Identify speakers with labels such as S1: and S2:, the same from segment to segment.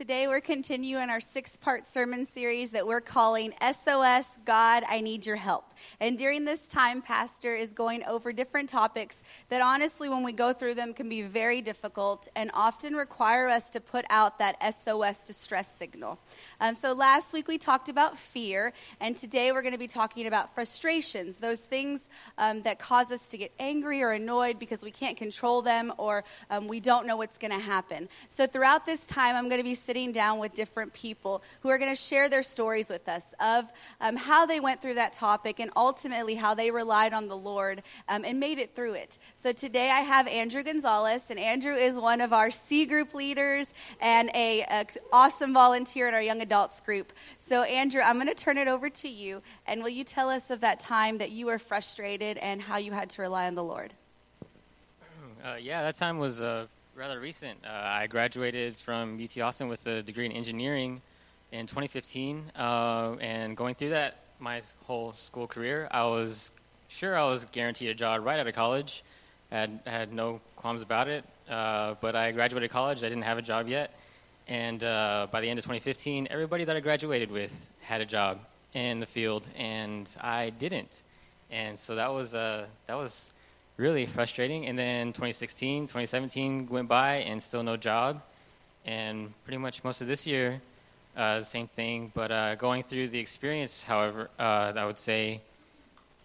S1: Today, we're continuing our six part sermon series that we're calling SOS God, I Need Your Help. And during this time, Pastor is going over different topics that honestly, when we go through them, can be very difficult and often require us to put out that SOS distress signal. Um, so, last week we talked about fear, and today we're going to be talking about frustrations those things um, that cause us to get angry or annoyed because we can't control them or um, we don't know what's going to happen. So, throughout this time, I'm going to be sitting down with different people who are going to share their stories with us of um, how they went through that topic and ultimately how they relied on the Lord um, and made it through it. So today I have Andrew Gonzalez, and Andrew is one of our C group leaders and a, a awesome volunteer in our young adults group. So Andrew, I'm going to turn it over to you, and will you tell us of that time that you were frustrated and how you had to rely on the Lord?
S2: Uh, yeah, that time was uh, rather recent. Uh, I graduated from UT Austin with a degree in engineering in 2015, uh, and going through that my whole school career, I was sure I was guaranteed a job right out of college. had had no qualms about it. Uh, but I graduated college. I didn't have a job yet, and uh, by the end of 2015, everybody that I graduated with had a job in the field, and I didn't. And so that was uh, that was really frustrating. And then 2016, 2017 went by, and still no job. And pretty much most of this year, uh, same thing. But uh, going through the experience, however, uh, I would say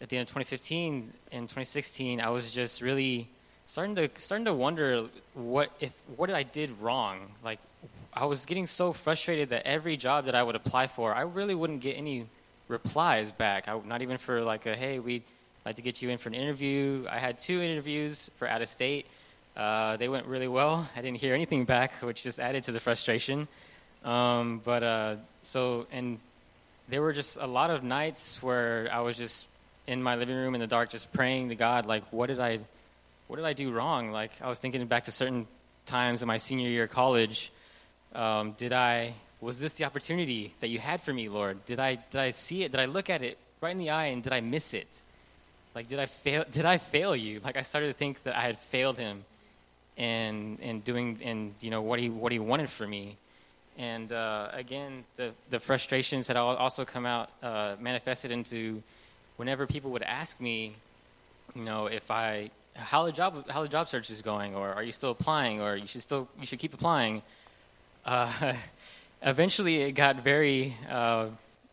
S2: at the end of 2015 and 2016, I was just really starting to starting to wonder what if what I did wrong. Like I was getting so frustrated that every job that I would apply for, I really wouldn't get any replies back. I, not even for like a hey, we'd like to get you in for an interview. I had two interviews for out of state. Uh, they went really well. I didn't hear anything back, which just added to the frustration. Um, but uh, so, and there were just a lot of nights where I was just in my living room in the dark, just praying to God, like, what did I, what did I do wrong? Like, I was thinking back to certain times in my senior year of college. Um, did I, was this the opportunity that you had for me, Lord? Did I, did I see it? Did I look at it right in the eye and did I miss it? Like, did I fail, did I fail you? Like, I started to think that I had failed him and, and doing, and, you know, what he, what he wanted for me. And uh, again, the, the frustrations had also come out, uh, manifested into whenever people would ask me, you know, if I, how the job, how the job search is going, or are you still applying, or you should still, you should keep applying. Uh, eventually, it got very uh,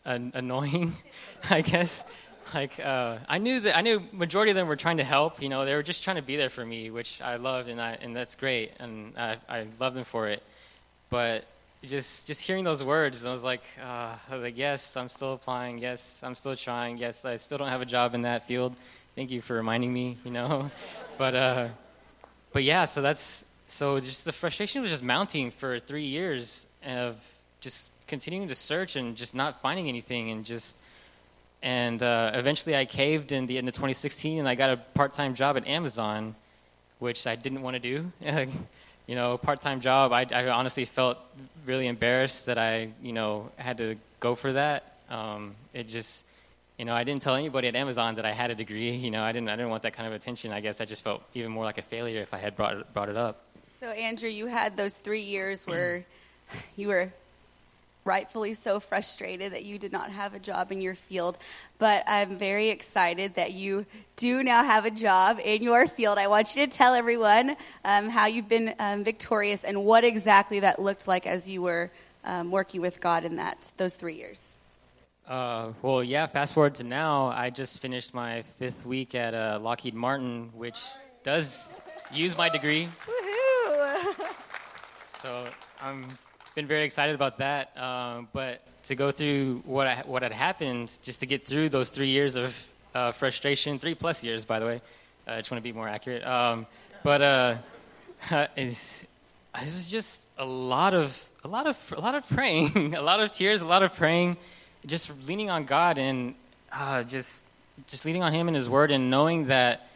S2: an- annoying, I guess. Like uh, I knew that I knew majority of them were trying to help. You know, they were just trying to be there for me, which I loved, and I and that's great, and I, I love them for it. But just just hearing those words, I was like, uh, like, yes, I'm still applying. Yes, I'm still trying. Yes, I still don't have a job in that field. Thank you for reminding me. You know, but uh, but yeah. So that's so just the frustration was just mounting for three years of just continuing to search and just not finding anything and just and uh, eventually I caved in the end of 2016 and I got a part-time job at Amazon, which I didn't want to do. you know, part-time job. I, I, honestly felt really embarrassed that I, you know, had to go for that. Um, it just, you know, I didn't tell anybody at Amazon that I had a degree. You know, I didn't, I didn't want that kind of attention. I guess I just felt even more like a failure if I had brought brought it up.
S1: So, Andrew, you had those three years where you were rightfully so frustrated that you did not have a job in your field. But I'm very excited that you do now have a job in your field. I want you to tell everyone um, how you've been um, victorious and what exactly that looked like as you were um, working with God in that those three years.
S2: Uh, well, yeah. Fast forward to now, I just finished my fifth week at uh, Lockheed Martin, which does use my degree.
S1: Woohoo!
S2: so I'm been very excited about that. Um, but to go through what I, what had happened, just to get through those three years of uh, frustration, three plus years, by the way. Uh, I just want to be more accurate. Um, but uh, it was just a lot of a lot of a lot of praying, a lot of tears, a lot of praying, just leaning on God and uh, just just leaning on Him and His Word, and knowing that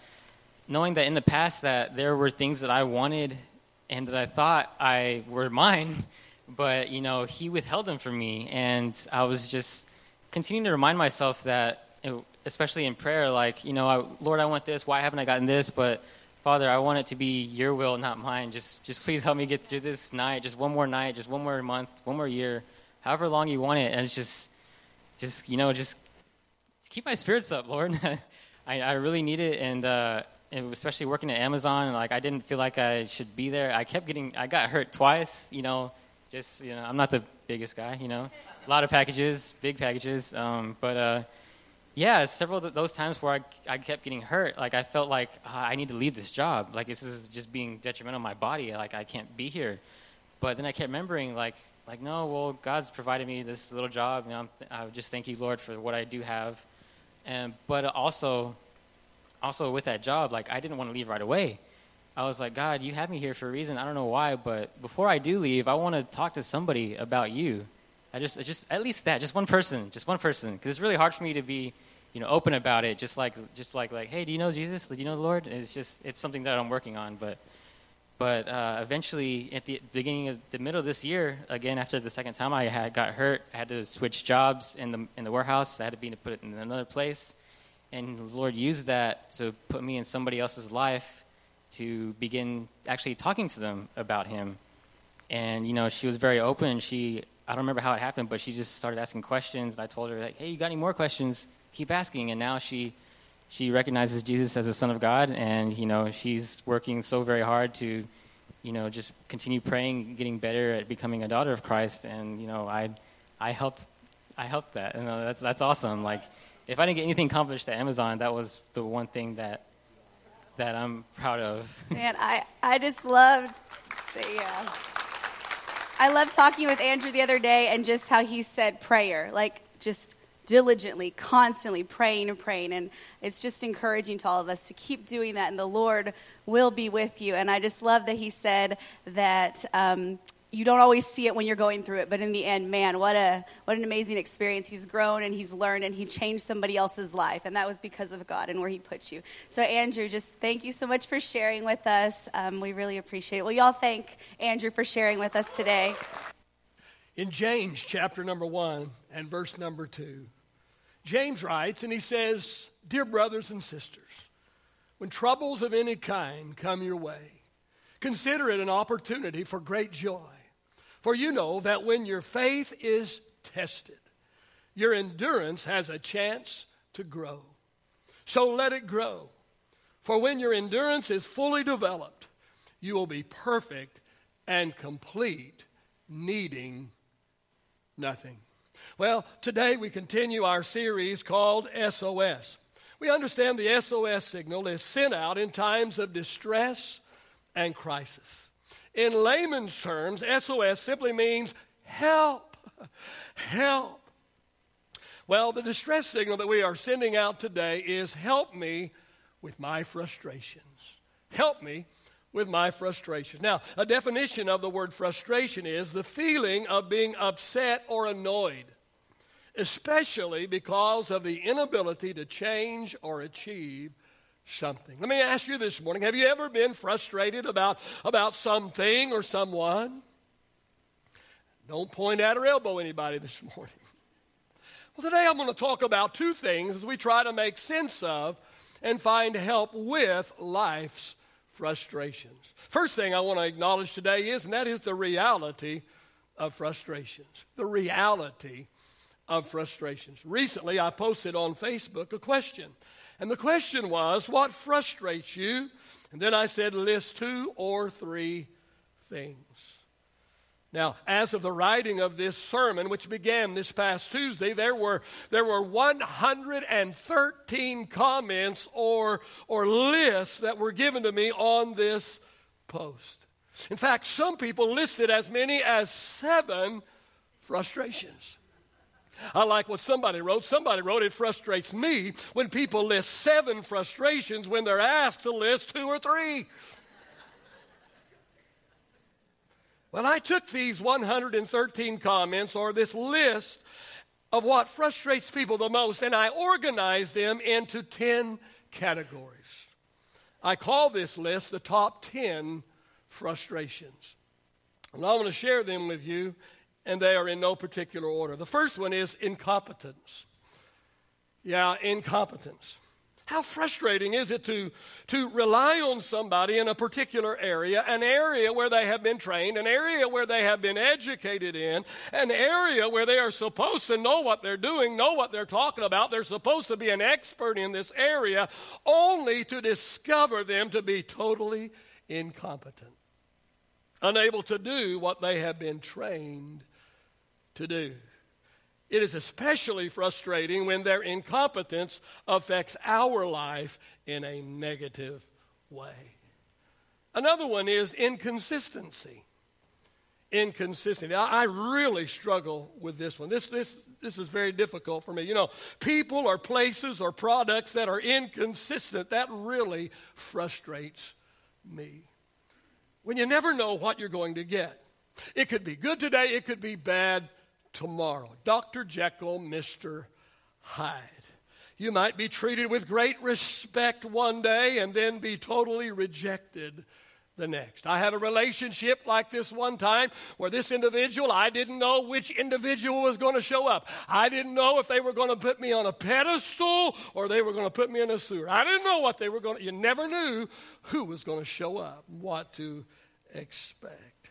S2: knowing that in the past that there were things that I wanted and that I thought I were mine but you know he withheld them from me and i was just continuing to remind myself that especially in prayer like you know I, lord i want this why haven't i gotten this but Father, I want it to be your will, not mine. Just, just please help me get through this night, just one more night, just one more month, one more year, however long you want it. And it's just, just you know, just, keep my spirits up, Lord. I, I really need it, and, uh, and especially working at Amazon, like I didn't feel like I should be there. I kept getting, I got hurt twice. You know, you know, I'm not the biggest guy. You know, a lot of packages, big packages, um, but. Uh, yeah, several of those times where I, I kept getting hurt, like I felt like uh, I need to leave this job. Like this is just being detrimental to my body. Like I can't be here. But then I kept remembering, like, like no, well, God's provided me this little job. You know, i just thank you, Lord, for what I do have. And but also, also with that job, like I didn't want to leave right away. I was like, God, you have me here for a reason. I don't know why, but before I do leave, I want to talk to somebody about you. I just, just at least that, just one person, just one person, because it's really hard for me to be you know, open about it, just like, just like, like, hey, do you know Jesus? Do you know the Lord? it's just, it's something that I'm working on. But, but uh, eventually, at the beginning of the middle of this year, again after the second time I had got hurt, I had to switch jobs in the in the warehouse. I had to be to put it in another place, and the Lord used that to put me in somebody else's life to begin actually talking to them about Him. And you know, she was very open. She I don't remember how it happened, but she just started asking questions. And I told her like, "Hey, you got any more questions?" keep asking. And now she, she recognizes Jesus as the Son of God, and you know she's working so very hard to, you know, just continue praying, getting better at becoming a daughter of Christ. And you know, I, I helped, I helped that, and that's that's awesome. Like, if I didn't get anything accomplished at Amazon, that was the one thing that that I'm proud of.
S1: Man, I I just loved the. Uh, I love talking with Andrew the other day and just how he said prayer, like just diligently, constantly praying and praying. And it's just encouraging to all of us to keep doing that, and the Lord will be with you. And I just love that He said that. Um, you don't always see it when you're going through it, but in the end, man, what a what an amazing experience. He's grown and he's learned and he changed somebody else's life, and that was because of God and where He put you. So, Andrew, just thank you so much for sharing with us. Um, we really appreciate it. Well, y'all thank Andrew for sharing with us today.
S3: In James chapter number one and verse number two, James writes, and he says, Dear brothers and sisters, when troubles of any kind come your way, consider it an opportunity for great joy. For you know that when your faith is tested, your endurance has a chance to grow. So let it grow. For when your endurance is fully developed, you will be perfect and complete, needing nothing. Well, today we continue our series called SOS. We understand the SOS signal is sent out in times of distress and crisis. In layman's terms, SOS simply means help, help. Well, the distress signal that we are sending out today is help me with my frustrations. Help me with my frustrations. Now, a definition of the word frustration is the feeling of being upset or annoyed especially because of the inability to change or achieve something. Let me ask you this morning have you ever been frustrated about, about something or someone? Don't point at or elbow anybody this morning. Well, today I'm going to talk about two things as we try to make sense of and find help with life's frustrations. First thing I want to acknowledge today is, and that is the reality of frustrations. The reality of frustrations. Recently, I posted on Facebook a question. And the question was, What frustrates you? And then I said, List two or three things. Now, as of the writing of this sermon, which began this past Tuesday, there were, there were 113 comments or, or lists that were given to me on this post. In fact, some people listed as many as seven frustrations. I like what somebody wrote. Somebody wrote, It frustrates me when people list seven frustrations when they're asked to list two or three. well, I took these 113 comments or this list of what frustrates people the most and I organized them into 10 categories. I call this list the top 10 frustrations. And I want to share them with you and they are in no particular order. The first one is incompetence. Yeah, incompetence. How frustrating is it to, to rely on somebody in a particular area, an area where they have been trained, an area where they have been educated in, an area where they are supposed to know what they're doing, know what they're talking about, they're supposed to be an expert in this area, only to discover them to be totally incompetent, unable to do what they have been trained to do. It is especially frustrating when their incompetence affects our life in a negative way. Another one is inconsistency. Inconsistency. I really struggle with this one. This, this, this is very difficult for me. You know, people or places or products that are inconsistent, that really frustrates me. When you never know what you're going to get. It could be good today, it could be bad tomorrow. Dr. Jekyll, Mr. Hyde. You might be treated with great respect one day and then be totally rejected the next. I had a relationship like this one time where this individual, I didn't know which individual was going to show up. I didn't know if they were going to put me on a pedestal or they were going to put me in a sewer. I didn't know what they were going to, you never knew who was going to show up, what to expect.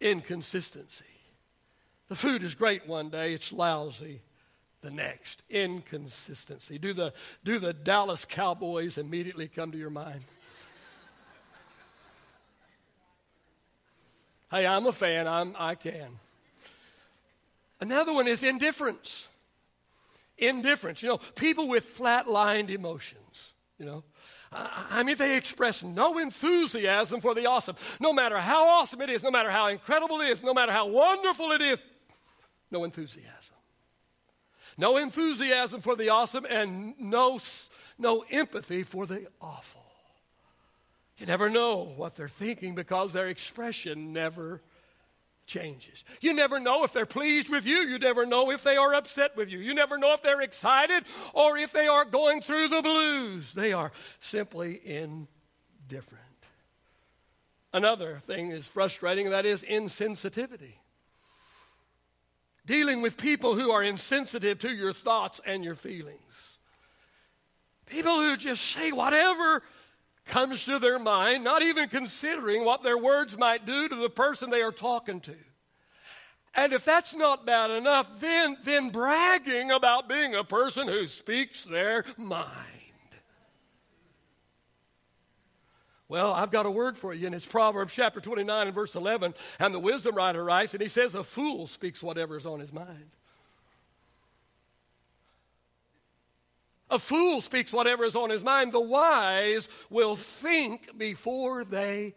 S3: Inconsistency. The food is great one day, it's lousy the next. Inconsistency. Do the, do the Dallas Cowboys immediately come to your mind? hey, I'm a fan, I'm, I can. Another one is indifference. Indifference. You know, people with flat-lined emotions, you know. I mean, they express no enthusiasm for the awesome. No matter how awesome it is, no matter how incredible it is, no matter how wonderful it is, no enthusiasm. No enthusiasm for the awesome and no, no empathy for the awful. You never know what they're thinking because their expression never changes. You never know if they're pleased with you. You never know if they are upset with you. You never know if they're excited or if they are going through the blues. They are simply indifferent. Another thing is frustrating, that is insensitivity dealing with people who are insensitive to your thoughts and your feelings. People who just say whatever comes to their mind, not even considering what their words might do to the person they are talking to. And if that's not bad enough, then, then bragging about being a person who speaks their mind. Well, I've got a word for you, and it's Proverbs chapter 29 and verse 11. And the wisdom writer writes, and he says, A fool speaks whatever is on his mind. A fool speaks whatever is on his mind. The wise will think before they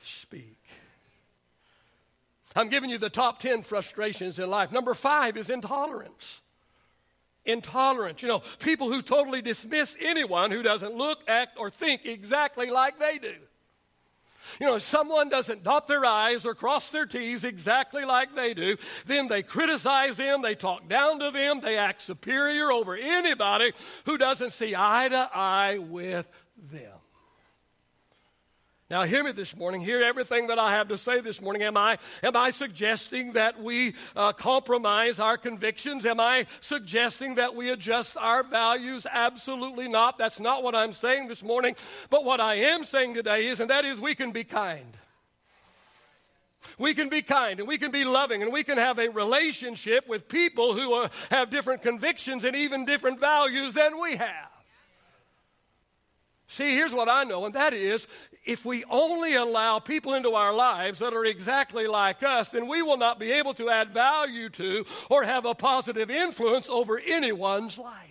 S3: speak. I'm giving you the top 10 frustrations in life. Number five is intolerance intolerant. You know, people who totally dismiss anyone who doesn't look, act, or think exactly like they do. You know, if someone doesn't dot their I's or cross their T's exactly like they do, then they criticize them, they talk down to them, they act superior over anybody who doesn't see eye to eye with them. Now, hear me this morning. Hear everything that I have to say this morning. Am I, am I suggesting that we uh, compromise our convictions? Am I suggesting that we adjust our values? Absolutely not. That's not what I'm saying this morning. But what I am saying today is, and that is, we can be kind. We can be kind and we can be loving and we can have a relationship with people who uh, have different convictions and even different values than we have. See, here's what I know, and that is if we only allow people into our lives that are exactly like us, then we will not be able to add value to or have a positive influence over anyone's life.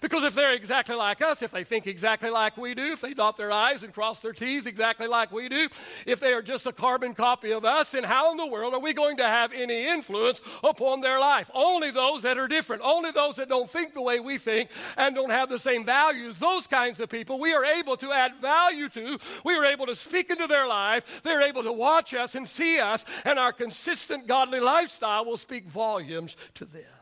S3: Because if they're exactly like us, if they think exactly like we do, if they dot their I's and cross their T's exactly like we do, if they are just a carbon copy of us, then how in the world are we going to have any influence upon their life? Only those that are different, only those that don't think the way we think and don't have the same values, those kinds of people, we are able to add value to. We are able to speak into their life. They're able to watch us and see us, and our consistent godly lifestyle will speak volumes to them.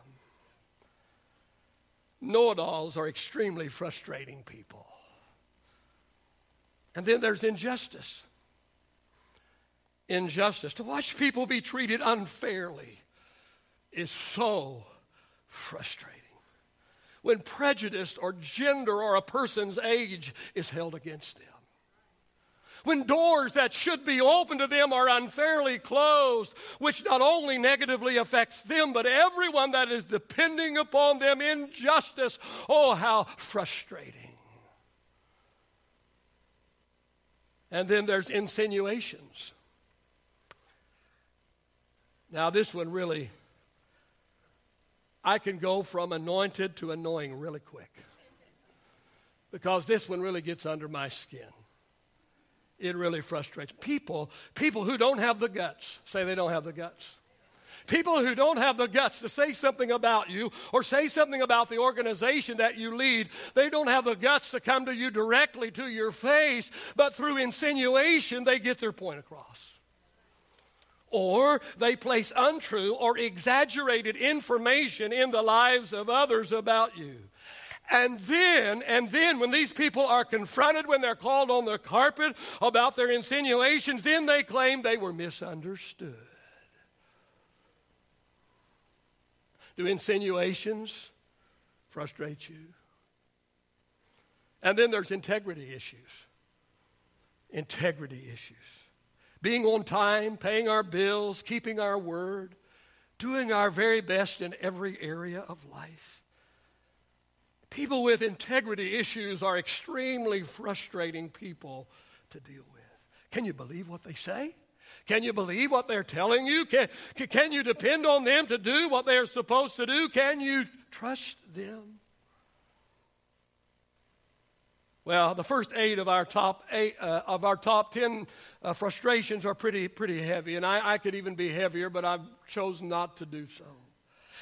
S3: Know it alls are extremely frustrating people. And then there's injustice. Injustice. To watch people be treated unfairly is so frustrating. when prejudice or gender or a person's age is held against them. When doors that should be open to them are unfairly closed, which not only negatively affects them, but everyone that is depending upon them in justice. Oh, how frustrating. And then there's insinuations. Now, this one really I can go from anointed to annoying really quick because this one really gets under my skin. It really frustrates people. People who don't have the guts say they don't have the guts. People who don't have the guts to say something about you or say something about the organization that you lead, they don't have the guts to come to you directly to your face, but through insinuation, they get their point across or they place untrue or exaggerated information in the lives of others about you. And then, and then when these people are confronted, when they're called on the carpet about their insinuations, then they claim they were misunderstood. Do insinuations frustrate you? And then there's integrity issues. Integrity issues being on time, paying our bills, keeping our word, doing our very best in every area of life. People with integrity issues are extremely frustrating people to deal with. Can you believe what they say? Can you believe what they're telling you? Can, can you depend on them to do what they're supposed to do? Can you trust them? Well, the first eight of our top eight uh, of our top ten uh, frustrations are pretty pretty heavy, and I, I, could even be heavier, but I've chosen not to do so.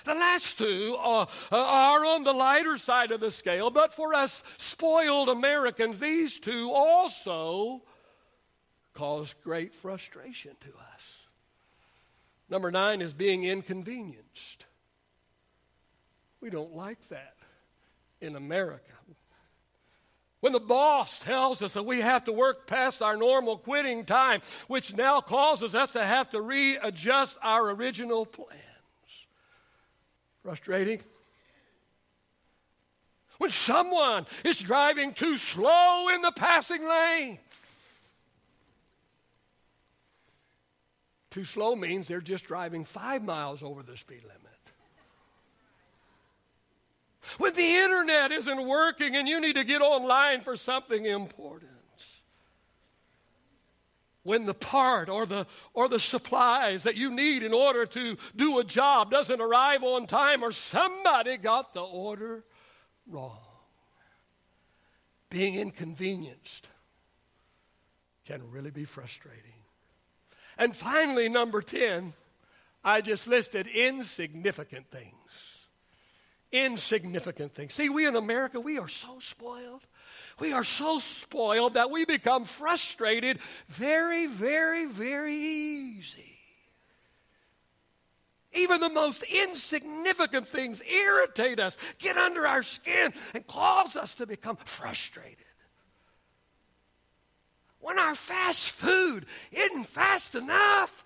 S3: The last two uh, are on the lighter side of the scale, but for us spoiled Americans, these two also cause great frustration to us. Number nine is being inconvenienced. We don't like that in America. When the boss tells us that we have to work past our normal quitting time, which now causes us to have to readjust our original plans. Frustrating. When someone is driving too slow in the passing lane. Too slow means they're just driving five miles over the speed limit. When the internet isn't working and you need to get online for something important. When the part or the, or the supplies that you need in order to do a job doesn't arrive on time or somebody got the order wrong. Being inconvenienced can really be frustrating. And finally, number 10, I just listed insignificant things insignificant things. See, we in America, we are so spoiled. We are so spoiled that we become frustrated very, very, very easy. Even the most insignificant things irritate us, get under our skin, and cause us to become frustrated. When our fast food isn't fast enough,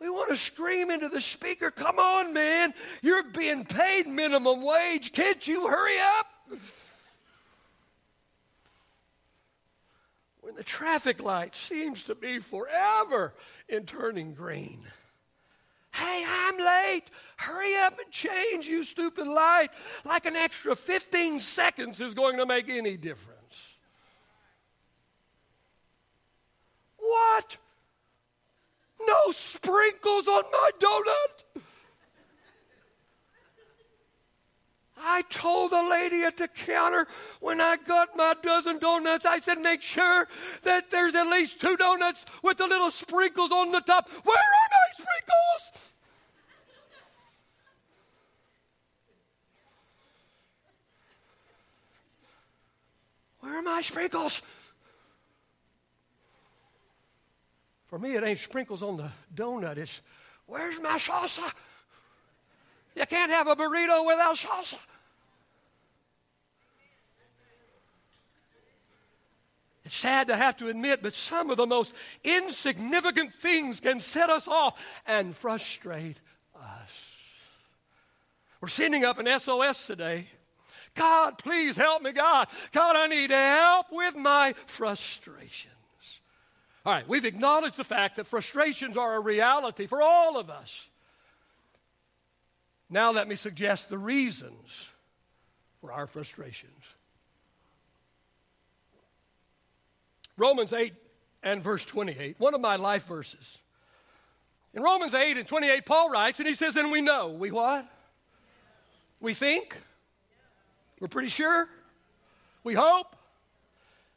S3: We want to scream into the speaker, come on, man, you're being paid minimum wage. Can't you hurry up? When the traffic light seems to be forever in turning green. Hey, I'm late. Hurry up and change, you stupid light. Like an extra 15 seconds is going to make any difference. What? No sprinkles on my donut. I told the lady at the counter when I got my dozen donuts, I said, make sure that there's at least two donuts with the little sprinkles on the top. Where are my sprinkles? Where are my sprinkles? For me, it ain't sprinkles on the donut. It's where's my salsa? You can't have a burrito without salsa. It's sad to have to admit, but some of the most insignificant things can set us off and frustrate us. We're sending up an SOS today. God, please help me, God. God, I need help with my frustrations. All right, we've acknowledged the fact that frustrations are a reality for all of us. Now, let me suggest the reasons for our frustrations. Romans 8 and verse 28, one of my life verses. In Romans 8 and 28, Paul writes, and he says, And we know. We what? We think? We're pretty sure? We hope?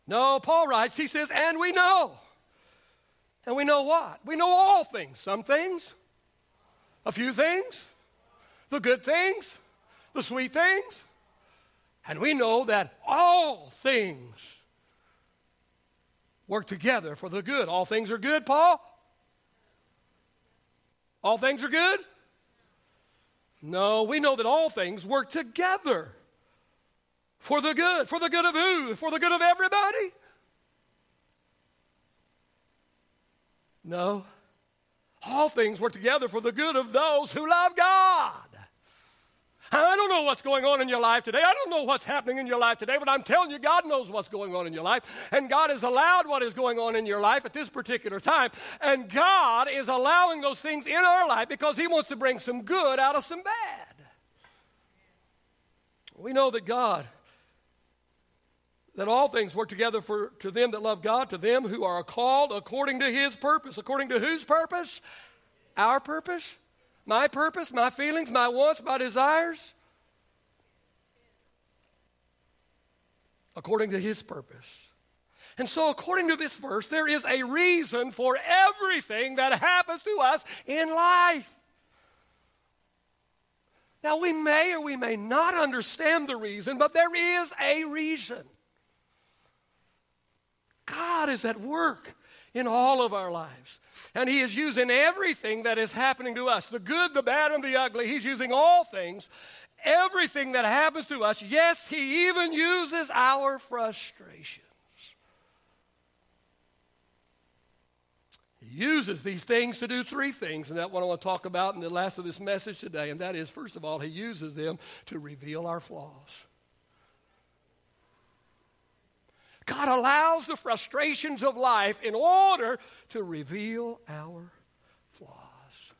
S3: No, Paul writes, he says, And we know. And we know what? We know all things. Some things, a few things, the good things, the sweet things. And we know that all things work together for the good. All things are good, Paul? All things are good? No, we know that all things work together for the good. For the good of who? For the good of everybody? No. All things work together for the good of those who love God. I don't know what's going on in your life today. I don't know what's happening in your life today, but I'm telling you, God knows what's going on in your life. And God has allowed what is going on in your life at this particular time. And God is allowing those things in our life because He wants to bring some good out of some bad. We know that God, that all things work together for to them that love God, to them who are called according to His purpose. According to whose purpose? Our purpose? My purpose, my feelings, my wants, my desires, according to His purpose. And so, according to this verse, there is a reason for everything that happens to us in life. Now, we may or we may not understand the reason, but there is a reason. God is at work in all of our lives. And He is using everything that is happening to us the good, the bad, and the ugly. He's using all things, everything that happens to us. Yes, He even uses our frustrations. He uses these things to do three things, and that's what I want to talk about in the last of this message today. And that is, first of all, He uses them to reveal our flaws. God allows the frustrations of life in order to reveal our flaws.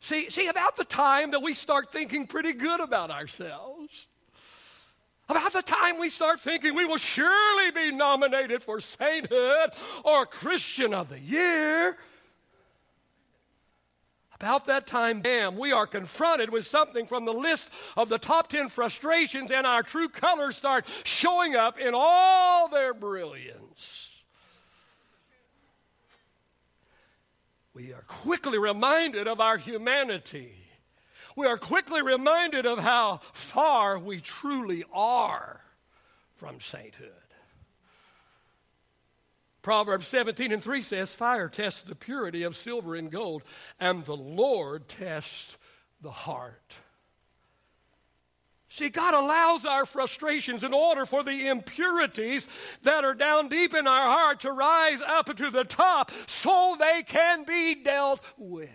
S3: See, see, about the time that we start thinking pretty good about ourselves, about the time we start thinking we will surely be nominated for sainthood or Christian of the Year, about that time, damn, we are confronted with something from the list of the top 10 frustrations, and our true colors start showing up in all their brilliance. We are quickly reminded of our humanity. We are quickly reminded of how far we truly are from sainthood. Proverbs 17 and 3 says, Fire tests the purity of silver and gold, and the Lord tests the heart. See, God allows our frustrations in order for the impurities that are down deep in our heart to rise up to the top so they can be dealt with.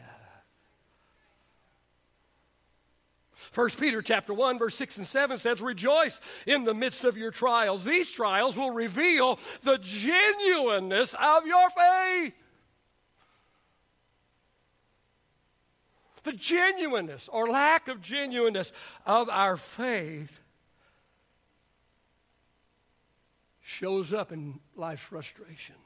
S3: 1 Peter chapter 1 verse 6 and 7 says rejoice in the midst of your trials. These trials will reveal the genuineness of your faith. The genuineness or lack of genuineness of our faith shows up in life's frustrations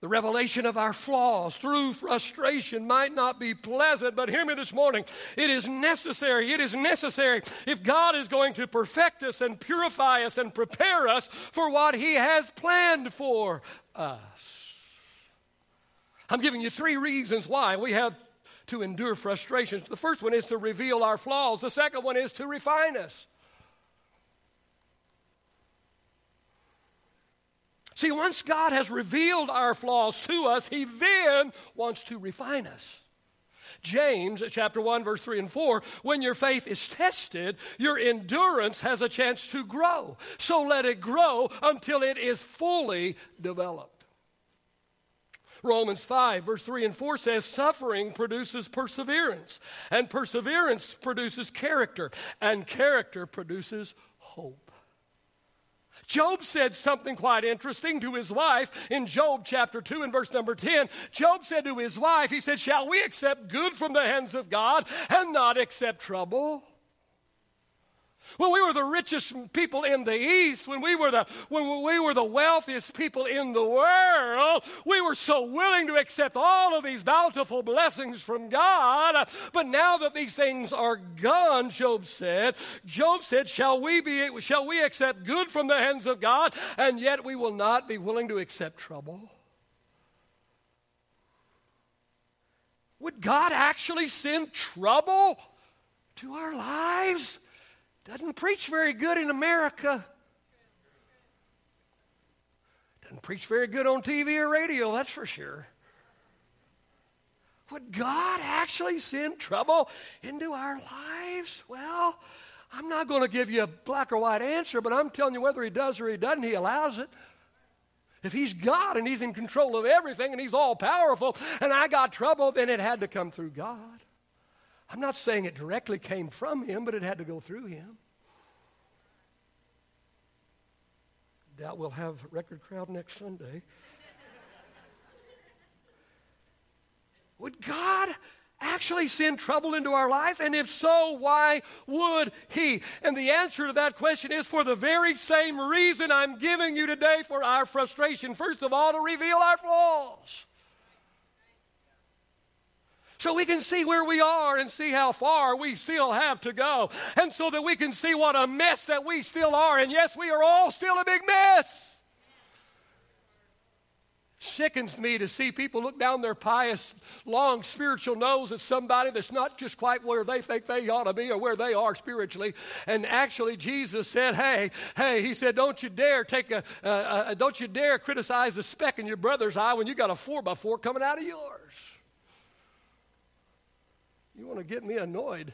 S3: the revelation of our flaws through frustration might not be pleasant, but hear me this morning. It is necessary. It is necessary if God is going to perfect us and purify us and prepare us for what He has planned for us. I'm giving you three reasons why we have to endure frustrations. The first one is to reveal our flaws, the second one is to refine us. See, once God has revealed our flaws to us, He then wants to refine us. James chapter 1 verse 3 and 4 when your faith is tested your endurance has a chance to grow so let it grow until it is fully developed Romans 5, verse 3 and 4 says, Suffering produces perseverance, and perseverance produces character, and character produces hope. Job said something quite interesting to his wife in Job chapter 2 and verse number 10. Job said to his wife, He said, Shall we accept good from the hands of God and not accept trouble? When we were the richest people in the East, when we were the, when we were the wealthiest people in the world, we were so willing to accept all of these bountiful blessings from God. But now that these things are gone, Job said, Job said, shall we, be, shall we accept good from the hands of God, and yet we will not be willing to accept trouble? Would God actually send trouble to our lives? Doesn't preach very good in America. Doesn't preach very good on TV or radio, that's for sure. Would God actually send trouble into our lives? Well, I'm not going to give you a black or white answer, but I'm telling you whether He does or He doesn't, He allows it. If He's God and He's in control of everything and He's all powerful and I got trouble, then it had to come through God. I'm not saying it directly came from him, but it had to go through him. Doubt we'll have record crowd next Sunday. Would God actually send trouble into our lives? And if so, why would He? And the answer to that question is for the very same reason I'm giving you today for our frustration. First of all, to reveal our flaws so we can see where we are and see how far we still have to go. And so that we can see what a mess that we still are. And yes, we are all still a big mess. Sickens me to see people look down their pious, long spiritual nose at somebody that's not just quite where they think they ought to be or where they are spiritually. And actually, Jesus said, "Hey, hey," he said, "Don't you dare take a, uh, uh, don't you dare criticize the speck in your brother's eye when you got a four by four coming out of yours." You want to get me annoyed?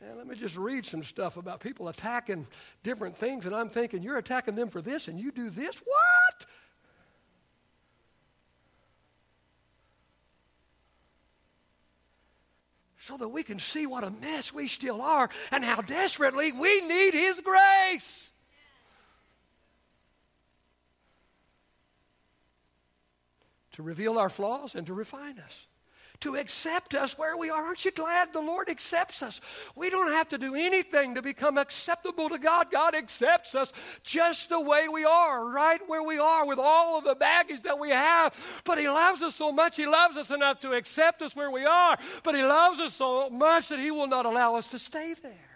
S3: And let me just read some stuff about people attacking different things, and I'm thinking, you're attacking them for this, and you do this? What? So that we can see what a mess we still are and how desperately we need His grace. To reveal our flaws and to refine us to accept us where we are. Aren't you glad the Lord accepts us? We don't have to do anything to become acceptable to God. God accepts us just the way we are, right where we are, with all of the baggage that we have. But He loves us so much, He loves us enough to accept us where we are. But He loves us so much that He will not allow us to stay there.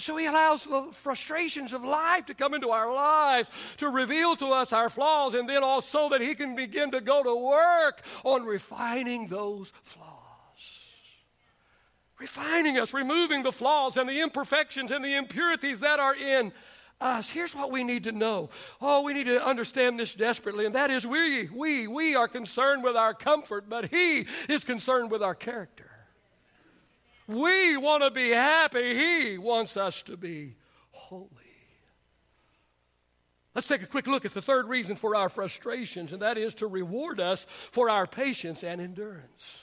S3: So he allows the frustrations of life to come into our lives, to reveal to us our flaws, and then also that he can begin to go to work on refining those flaws. Refining us, removing the flaws and the imperfections and the impurities that are in us. Here's what we need to know. Oh, we need to understand this desperately, and that is we, we, we are concerned with our comfort, but he is concerned with our character. We want to be happy. He wants us to be holy. Let's take a quick look at the third reason for our frustrations, and that is to reward us for our patience and endurance.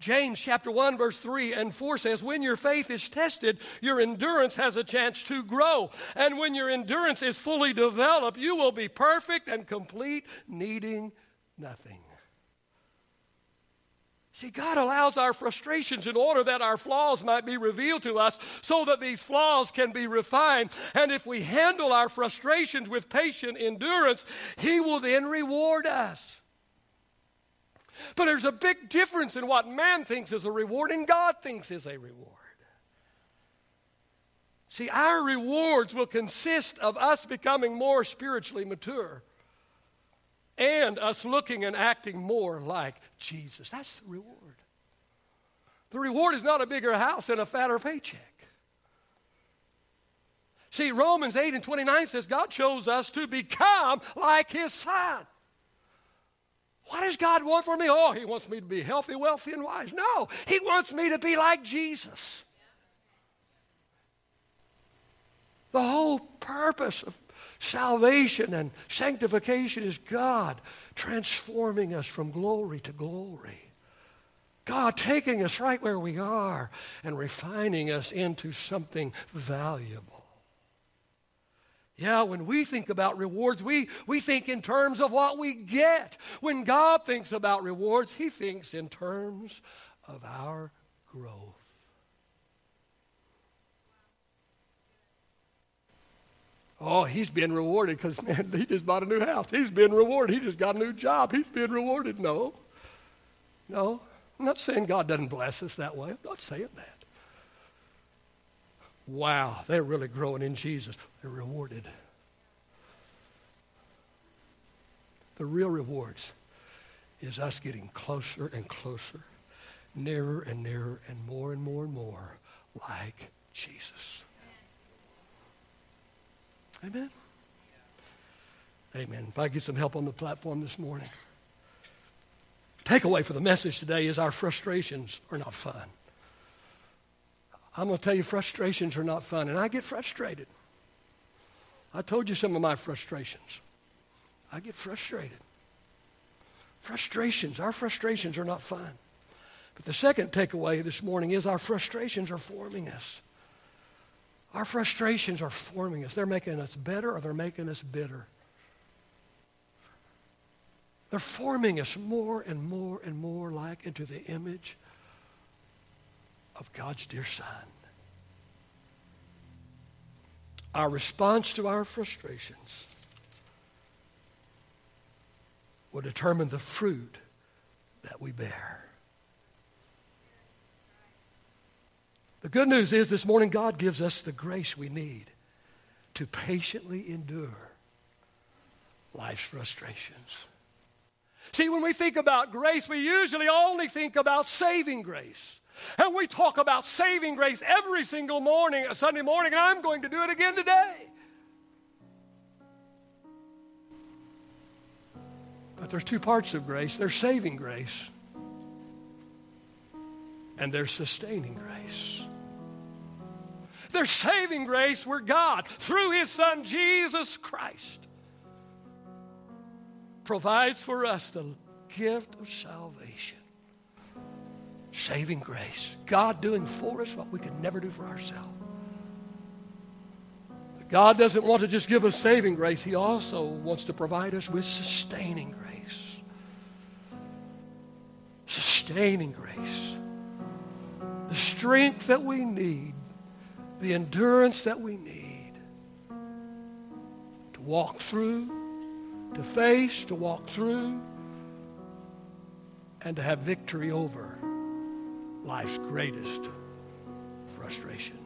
S3: James chapter 1 verse 3 and 4 says when your faith is tested your endurance has a chance to grow and when your endurance is fully developed you will be perfect and complete needing nothing See, God allows our frustrations in order that our flaws might be revealed to us so that these flaws can be refined. And if we handle our frustrations with patient endurance, He will then reward us. But there's a big difference in what man thinks is a reward and God thinks is a reward. See, our rewards will consist of us becoming more spiritually mature and us looking and acting more like Jesus. That's the reward. The reward is not a bigger house and a fatter paycheck. See, Romans 8 and 29 says God chose us to become like His Son. What does God want for me? Oh, He wants me to be healthy, wealthy, and wise. No, He wants me to be like Jesus. The whole purpose of Salvation and sanctification is God transforming us from glory to glory. God taking us right where we are and refining us into something valuable. Yeah, when we think about rewards, we, we think in terms of what we get. When God thinks about rewards, He thinks in terms of our growth. Oh, he's been rewarded because, man, he just bought a new house. He's been rewarded. He just got a new job. He's been rewarded. No. No. I'm not saying God doesn't bless us that way. I'm not saying that. Wow, they're really growing in Jesus. They're rewarded. The real rewards is us getting closer and closer, nearer and nearer, and more and more and more like Jesus. Amen? Amen. If I get some help on the platform this morning. Takeaway for the message today is our frustrations are not fun. I'm going to tell you, frustrations are not fun, and I get frustrated. I told you some of my frustrations. I get frustrated. Frustrations, our frustrations are not fun. But the second takeaway this morning is our frustrations are forming us. Our frustrations are forming us. They're making us better or they're making us bitter. They're forming us more and more and more like into the image of God's dear Son. Our response to our frustrations will determine the fruit that we bear. The good news is this morning God gives us the grace we need to patiently endure life's frustrations. See, when we think about grace, we usually only think about saving grace. And we talk about saving grace every single morning, a Sunday morning, and I'm going to do it again today. But there's two parts of grace there's saving grace, and their sustaining grace. Their saving grace where God, through His Son Jesus Christ, provides for us the gift of salvation. Saving grace. God doing for us what we could never do for ourselves. But God doesn't want to just give us saving grace, He also wants to provide us with sustaining grace. Sustaining grace. The strength that we need, the endurance that we need to walk through to face, to walk through, and to have victory over life's greatest frustration.